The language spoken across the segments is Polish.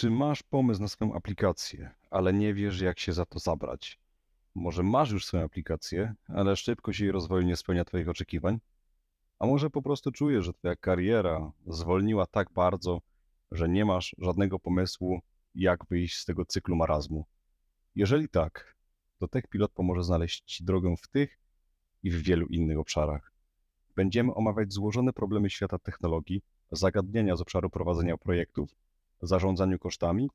Czy masz pomysł na swoją aplikację, ale nie wiesz, jak się za to zabrać? Może masz już swoją aplikację, ale szybkość jej rozwoju nie spełnia Twoich oczekiwań? A może po prostu czujesz, że Twoja kariera zwolniła tak bardzo, że nie masz żadnego pomysłu, jak wyjść z tego cyklu marazmu? Jeżeli tak, to TechPilot pomoże znaleźć Ci drogę w tych i w wielu innych obszarach. Będziemy omawiać złożone problemy świata technologii, zagadnienia z obszaru prowadzenia projektów, zarządzaniu kosztami,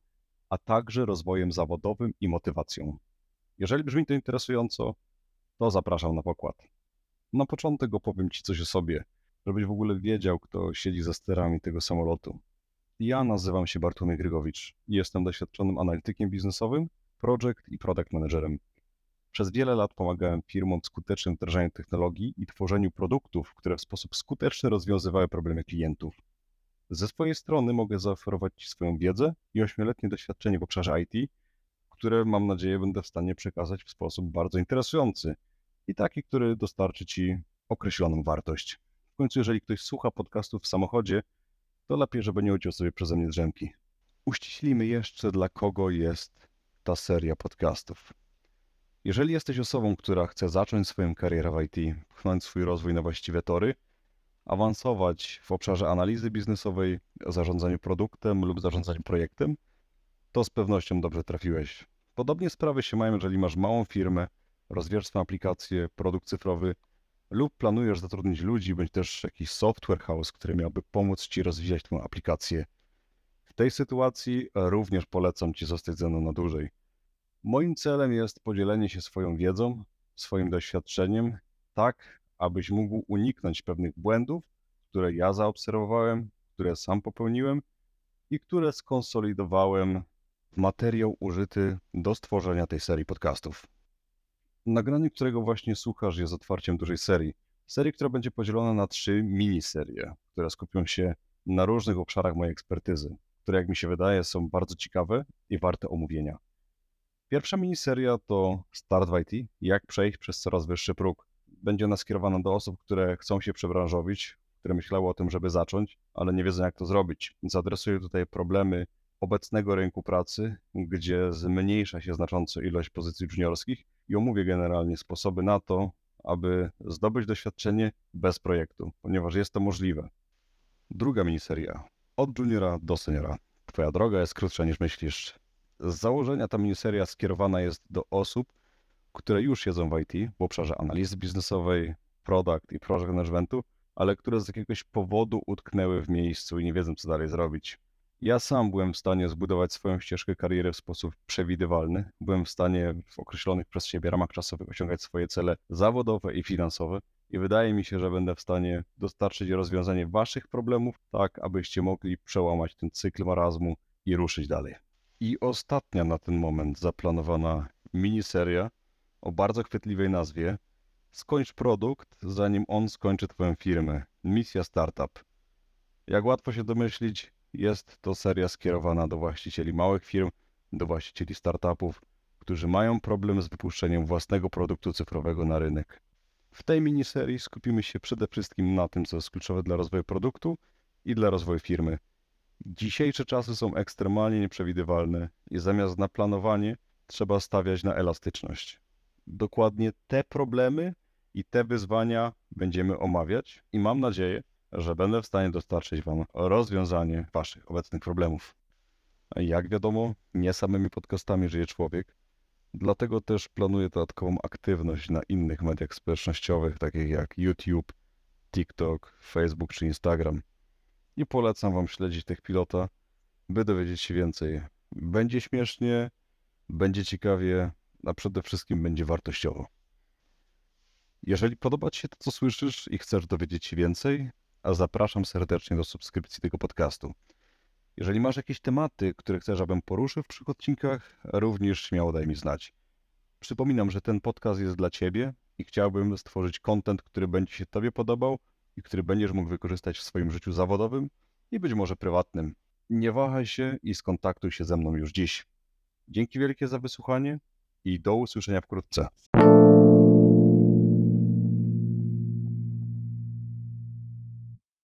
a także rozwojem zawodowym i motywacją. Jeżeli brzmi to interesująco, to zapraszam na pokład. Na początek opowiem Ci coś o sobie, żebyś w ogóle wiedział, kto siedzi za sterami tego samolotu. Ja nazywam się Bartłomiej Grygowicz i jestem doświadczonym analitykiem biznesowym, project i product managerem. Przez wiele lat pomagałem firmom w skutecznym wdrażaniu technologii i tworzeniu produktów, które w sposób skuteczny rozwiązywały problemy klientów. Ze swojej strony mogę zaoferować Ci swoją wiedzę i ośmioletnie doświadczenie w obszarze IT, które mam nadzieję będę w stanie przekazać w sposób bardzo interesujący i taki, który dostarczy Ci określoną wartość. W końcu, jeżeli ktoś słucha podcastów w samochodzie, to lepiej, żeby nie uciął sobie przeze mnie drzemki. Uściślimy jeszcze, dla kogo jest ta seria podcastów. Jeżeli jesteś osobą, która chce zacząć swoją karierę w IT, pchnąć swój rozwój na właściwe tory, awansować w obszarze analizy biznesowej, zarządzaniu produktem lub zarządzaniu projektem, to z pewnością dobrze trafiłeś. Podobnie sprawy się mają, jeżeli masz małą firmę, rozwijasz swoją aplikację, produkt cyfrowy lub planujesz zatrudnić ludzi, bądź też jakiś software house, który miałby pomóc Ci rozwijać Twoją aplikację. W tej sytuacji również polecam Ci zostać ze mną na dłużej. Moim celem jest podzielenie się swoją wiedzą, swoim doświadczeniem, tak abyś mógł uniknąć pewnych błędów, które ja zaobserwowałem, które sam popełniłem i które skonsolidowałem w materiał użyty do stworzenia tej serii podcastów. Nagranie, którego właśnie słuchasz, jest otwarciem dużej serii. Serii, która będzie podzielona na trzy miniserie, które skupią się na różnych obszarach mojej ekspertyzy, które, jak mi się wydaje, są bardzo ciekawe i warte omówienia. Pierwsza miniseria to Start w IT, jak przejść przez coraz wyższy próg będzie ona skierowana do osób, które chcą się przebranżowić, które myślały o tym, żeby zacząć, ale nie wiedzą, jak to zrobić. Więc adresuję tutaj problemy obecnego rynku pracy, gdzie zmniejsza się znacząco ilość pozycji juniorskich i omówię generalnie sposoby na to, aby zdobyć doświadczenie bez projektu, ponieważ jest to możliwe. Druga miniseria. Od juniora do seniora. Twoja droga jest krótsza niż myślisz. Z założenia ta miniseria skierowana jest do osób, które już siedzą w IT w obszarze analizy biznesowej, product i project managementu, ale które z jakiegoś powodu utknęły w miejscu i nie wiedzą, co dalej zrobić. Ja sam byłem w stanie zbudować swoją ścieżkę kariery w sposób przewidywalny. Byłem w stanie w określonych przez siebie ramach czasowych osiągać swoje cele zawodowe i finansowe. I wydaje mi się, że będę w stanie dostarczyć rozwiązanie Waszych problemów, tak abyście mogli przełamać ten cykl marazmu i ruszyć dalej. I ostatnia na ten moment zaplanowana miniseria o bardzo chwytliwej nazwie Skończ produkt, zanim on skończy Twoją firmę. Misja Startup. Jak łatwo się domyślić, jest to seria skierowana do właścicieli małych firm, do właścicieli startupów, którzy mają problem z wypuszczeniem własnego produktu cyfrowego na rynek. W tej miniserii skupimy się przede wszystkim na tym, co jest kluczowe dla rozwoju produktu i dla rozwoju firmy. Dzisiejsze czasy są ekstremalnie nieprzewidywalne i zamiast na planowanie trzeba stawiać na elastyczność dokładnie te problemy i te wyzwania będziemy omawiać i mam nadzieję, że będę w stanie dostarczyć Wam rozwiązanie Waszych obecnych problemów. Jak wiadomo, nie samymi podcastami żyje człowiek, dlatego też planuję dodatkową aktywność na innych mediach społecznościowych, takich jak YouTube, TikTok, Facebook czy Instagram. I polecam Wam śledzić tych pilota, by dowiedzieć się więcej. Będzie śmiesznie, będzie ciekawie, a przede wszystkim będzie wartościowo. Jeżeli podoba Ci się to, co słyszysz i chcesz dowiedzieć się więcej, a zapraszam serdecznie do subskrypcji tego podcastu. Jeżeli masz jakieś tematy, które chcesz, abym poruszył w przyszłych odcinkach, również śmiało daj mi znać. Przypominam, że ten podcast jest dla Ciebie i chciałbym stworzyć kontent, który będzie się Tobie podobał i który będziesz mógł wykorzystać w swoim życiu zawodowym i być może prywatnym. Nie wahaj się i skontaktuj się ze mną już dziś. Dzięki wielkie za wysłuchanie i do usłyszenia wkrótce.